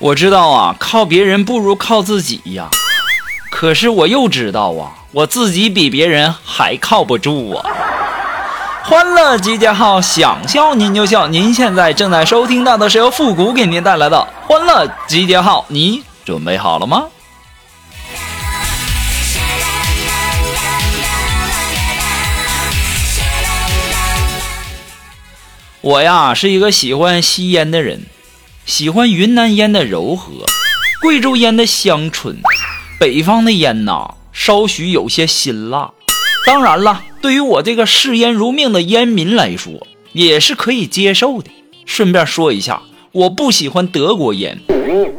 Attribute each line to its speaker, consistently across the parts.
Speaker 1: 我知道啊，靠别人不如靠自己呀。可是我又知道啊，我自己比别人还靠不住啊。欢乐集结号，想笑您就笑。您现在正在收听到的是由复古给您带来的欢乐集结号，你准备好了吗？我呀是一个喜欢吸烟的人。喜欢云南烟的柔和，贵州烟的香醇，北方的烟呐稍许有些辛辣。当然了，对于我这个视烟如命的烟民来说，也是可以接受的。顺便说一下，我不喜欢德国烟，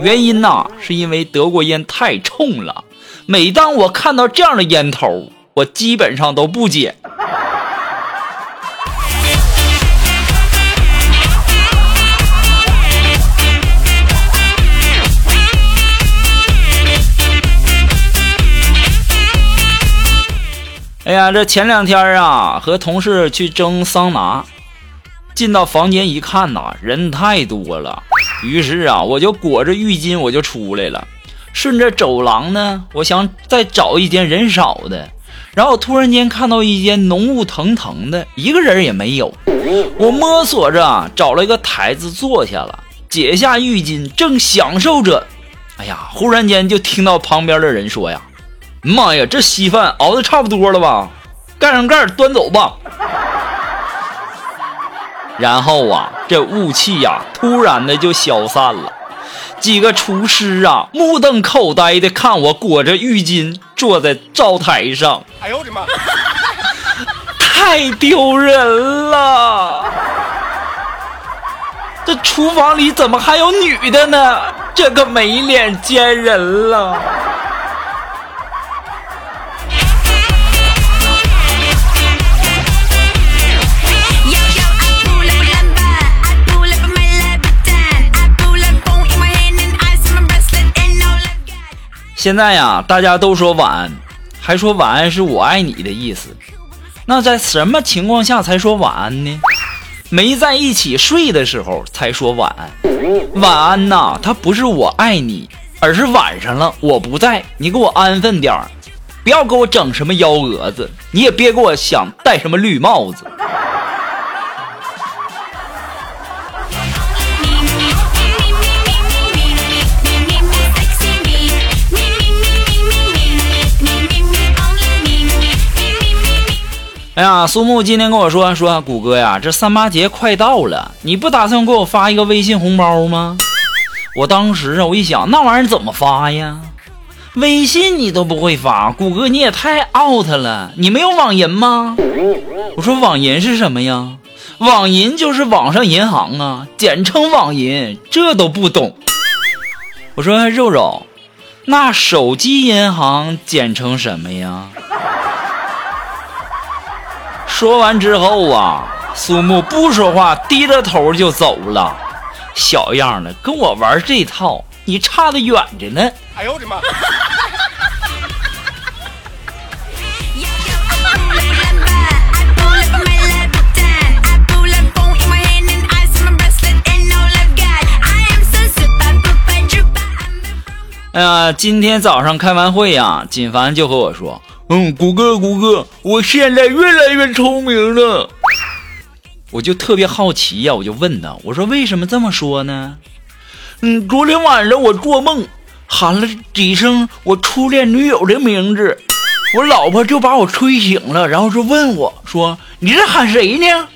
Speaker 1: 原因呐是因为德国烟太冲了。每当我看到这样的烟头，我基本上都不捡。哎呀，这前两天啊，和同事去蒸桑拿，进到房间一看呐，人太多了。于是啊，我就裹着浴巾我就出来了。顺着走廊呢，我想再找一间人少的。然后突然间看到一间浓雾腾腾的，一个人也没有。我摸索着找了一个台子坐下了，解下浴巾，正享受着。哎呀，忽然间就听到旁边的人说呀。妈呀，这稀饭熬的差不多了吧？盖上盖，端走吧。然后啊，这雾气呀，突然的就消散了。几个厨师啊，目瞪口呆的看我裹着浴巾坐在灶台上。哎呦我的妈！太丢人了！这厨房里怎么还有女的呢？这个没脸见人了。现在呀，大家都说晚安，还说晚安是我爱你的意思。那在什么情况下才说晚安呢？没在一起睡的时候才说晚安。晚安呐，它不是我爱你，而是晚上了我不在，你给我安分点儿，不要给我整什么幺蛾子，你也别给我想戴什么绿帽子。哎呀，苏木今天跟我说说，谷歌呀，这三八节快到了，你不打算给我发一个微信红包吗？我当时啊，我一想，那玩意儿怎么发呀？微信你都不会发，谷歌你也太 out 了，你没有网银吗？我说网银是什么呀？网银就是网上银行啊，简称网银，这都不懂。我说肉肉，那手机银行简称什么呀？说完之后啊，苏木不说话，低着头就走了。小样的，跟我玩这套，你差得远着呢。哎呦我的妈！哎呀，今天早上开完会呀，锦凡就和我说。嗯，谷歌，谷歌，我现在越来越聪明了。我就特别好奇呀，我就问他，我说为什么这么说呢？嗯，昨天晚上我做梦喊了几声我初恋女友的名字，我老婆就把我吹醒了，然后就问我说：“你在喊谁呢？”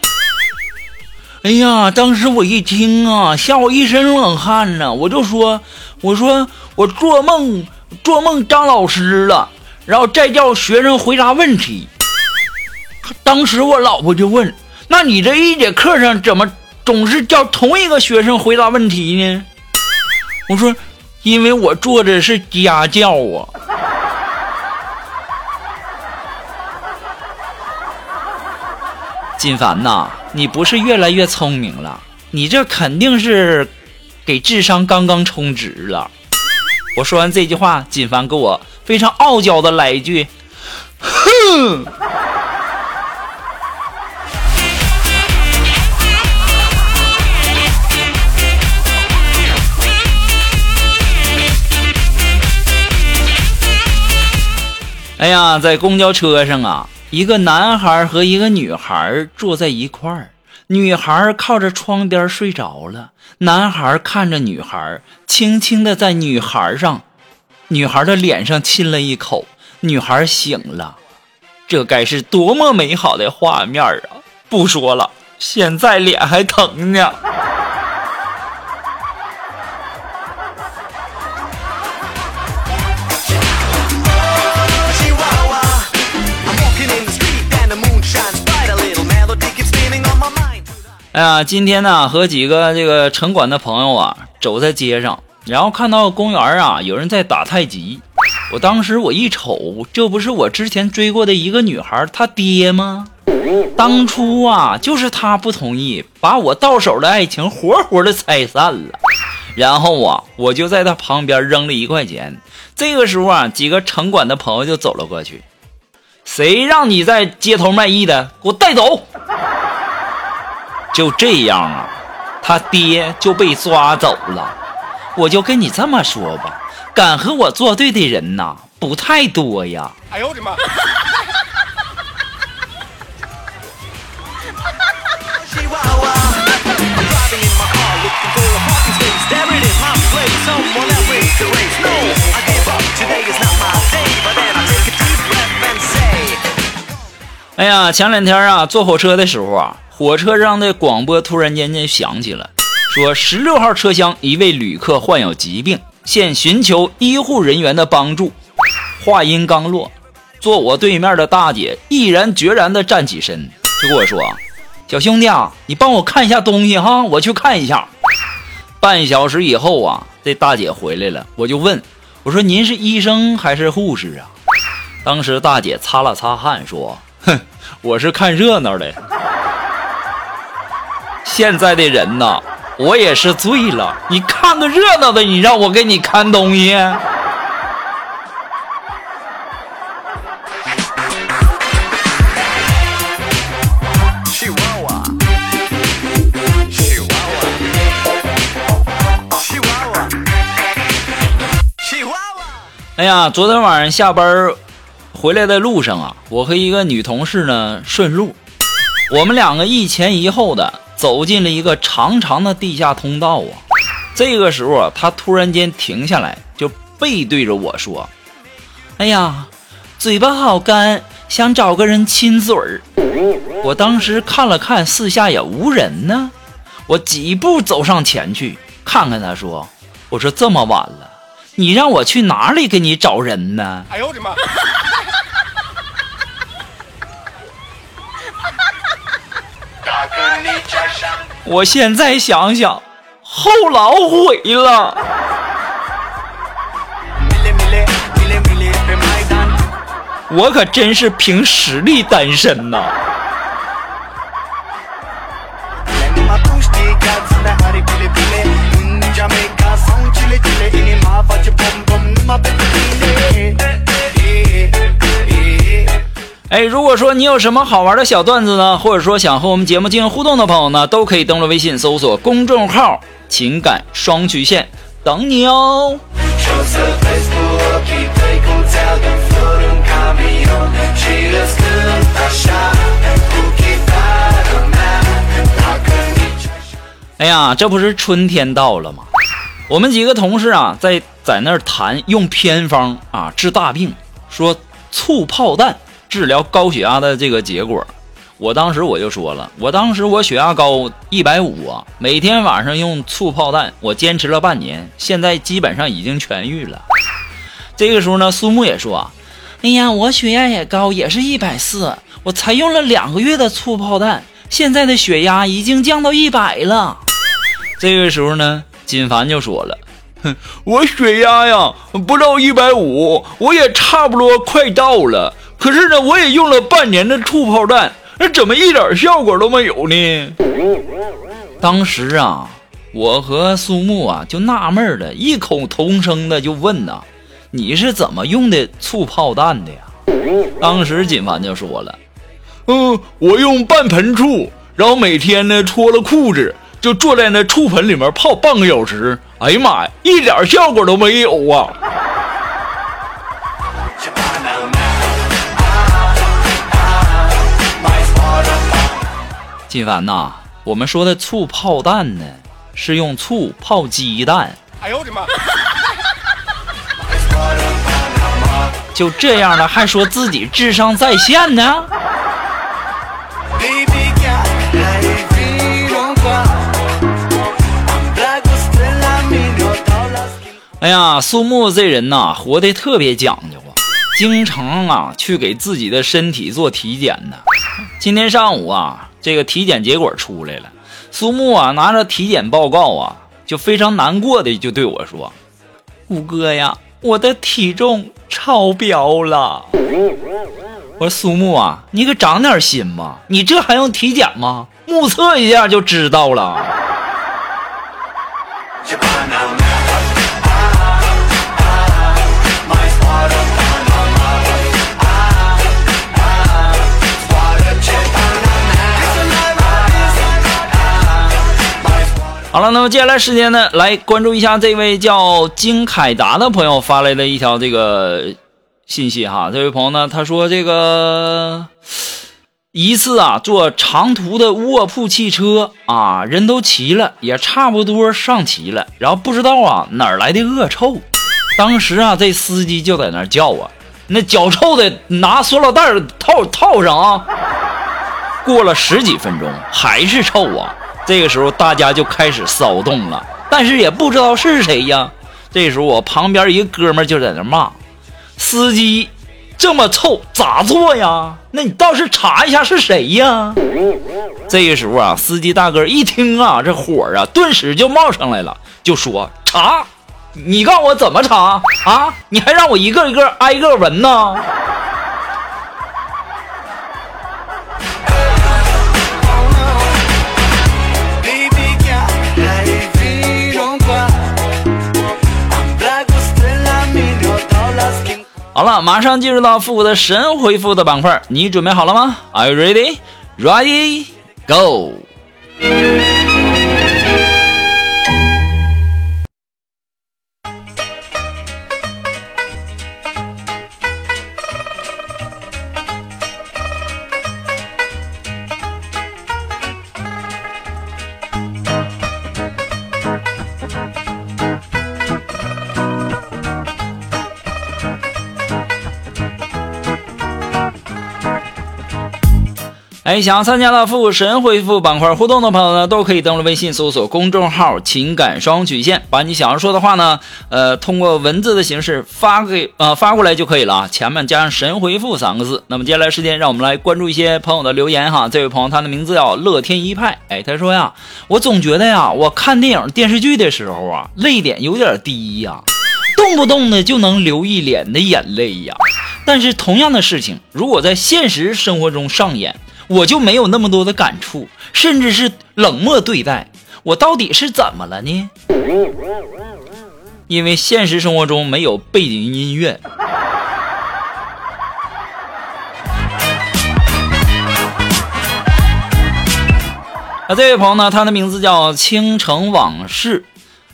Speaker 1: 哎呀，当时我一听啊，吓我一身冷汗呢。我就说：“我说我做梦做梦当老师了。”然后再叫学生回答问题。当时我老婆就问：“那你这一节课上怎么总是叫同一个学生回答问题呢？”我说：“因为我做的是家教啊。金凡呐，你不是越来越聪明了，你这肯定是给智商刚刚充值了。我说完这句话，金凡给我非常傲娇的来一句：“哼。”哎呀，在公交车上啊，一个男孩和一个女孩坐在一块儿，女孩靠着窗边睡着了，男孩看着女孩，轻轻的在女孩上，女孩的脸上亲了一口，女孩醒了，这该是多么美好的画面啊！不说了，现在脸还疼呢。哎呀，今天呢，和几个这个城管的朋友啊，走在街上，然后看到公园啊，有人在打太极。我当时我一瞅，这不是我之前追过的一个女孩，她爹吗？当初啊，就是他不同意，把我到手的爱情活活的拆散了。然后啊，我就在他旁边扔了一块钱。这个时候啊，几个城管的朋友就走了过去。谁让你在街头卖艺的？给我带走！就这样啊，他爹就被抓走了。我就跟你这么说吧，敢和我作对的人呐，不太多呀。哎呦我的妈！哎呀，前两天啊，坐火车的时候啊。火车上的广播突然间就响起了，说十六号车厢一位旅客患有疾病，现寻求医护人员的帮助。话音刚落，坐我对面的大姐毅然决然地站起身，就跟我说：“小兄弟啊，你帮我看一下东西哈，我去看一下。”半小时以后啊，这大姐回来了，我就问我说：“您是医生还是护士啊？”当时大姐擦了擦汗说：“哼，我是看热闹的。”现在的人呐，我也是醉了。你看个热闹的，你让我给你看东西。哎呀，昨天晚上下班回来的路上啊，我和一个女同事呢顺路，我们两个一前一后的。走进了一个长长的地下通道啊！这个时候啊，他突然间停下来，就背对着我说：“哎呀，嘴巴好干，想找个人亲嘴儿。”我当时看了看四下也无人呢，我几步走上前去看看他，说：“我说这么晚了，你让我去哪里给你找人呢？” 哎呦我的妈！我现在想想，后老悔了。我可真是凭实力单身呐。哎，如果说你有什么好玩的小段子呢，或者说想和我们节目进行互动的朋友呢，都可以登录微信搜索公众号“情感双曲线”，等你哦。哎呀，这不是春天到了吗？我们几个同事啊，在在那儿谈用偏方啊治大病，说醋泡蛋。治疗高血压的这个结果，我当时我就说了，我当时我血压高一百五啊，每天晚上用醋泡蛋，我坚持了半年，现在基本上已经痊愈了。这个时候呢，苏木也说，哎呀，我血压也高，也是一百四，我才用了两个月的醋泡蛋，现在的血压已经降到一百了。这个时候呢，金凡就说了，哼，我血压呀不到一百五，我也差不多快到了。可是呢，我也用了半年的醋泡蛋，那怎么一点效果都没有呢？当时啊，我和苏木啊就纳闷了，异口同声的就问呐：“你是怎么用的醋泡蛋的呀？”当时锦凡就说了：“嗯，我用半盆醋，然后每天呢脱了裤子。”就坐在那醋盆里面泡半个小时，哎呀妈呀，一点效果都没有啊！金凡呐，我们说的醋泡蛋呢，是用醋泡鸡蛋。哎呦我的妈！就这样了，还说自己智商在线呢？哎呀，苏木这人呐，活得特别讲究啊，经常啊去给自己的身体做体检呢。今天上午啊，这个体检结果出来了，苏木啊拿着体检报告啊，就非常难过的就对我说：“五哥呀，我的体重超标了。”我说：“苏木啊，你可长点心吧，你这还用体检吗？目测一下就知道了。” 好了，那么接下来时间呢，来关注一下这位叫金凯达的朋友发来的一条这个信息哈。这位朋友呢，他说这个一次啊，坐长途的卧铺汽车啊，人都齐了，也差不多上齐了，然后不知道啊哪儿来的恶臭，当时啊，这司机就在那叫啊，那脚臭的拿塑料袋套套上啊。过了十几分钟，还是臭啊。这个时候，大家就开始骚动了，但是也不知道是谁呀。这时候，我旁边一个哥们就在那骂：“司机这么臭，咋做呀？那你倒是查一下是谁呀？”这个时候啊，司机大哥一听啊，这火啊，顿时就冒上来了，就说：“查，你告诉我怎么查啊？你还让我一个一个挨个闻呢？”好了，马上进入到复古的神回复的板块，你准备好了吗？Are you ready? Ready? Go! 哎，想要参加到复神回复板块互动的朋友呢，都可以登录微信搜索公众号“情感双曲线”，把你想要说的话呢，呃，通过文字的形式发给呃发过来就可以了啊，前面加上“神回复”三个字。那么接下来时间，让我们来关注一些朋友的留言哈。这位朋友他的名字叫乐天一派，哎，他说呀，我总觉得呀，我看电影电视剧的时候啊，泪点有点低呀，动不动的就能流一脸的眼泪呀。但是同样的事情，如果在现实生活中上演。我就没有那么多的感触，甚至是冷漠对待。我到底是怎么了呢？因为现实生活中没有背景音乐。啊，这位朋友呢，他的名字叫倾城往事。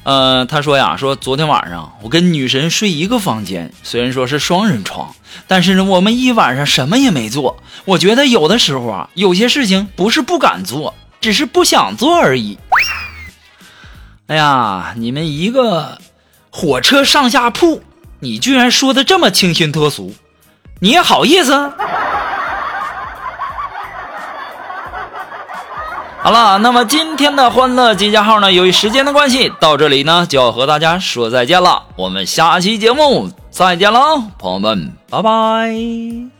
Speaker 1: 呃，他说呀，说昨天晚上我跟女神睡一个房间，虽然说是双人床，但是呢，我们一晚上什么也没做。我觉得有的时候啊，有些事情不是不敢做，只是不想做而已。哎呀，你们一个火车上下铺，你居然说的这么清新脱俗，你也好意思？好了，那么今天的欢乐集结号呢，由于时间的关系，到这里呢就要和大家说再见了。我们下期节目再见了，朋友们，拜拜。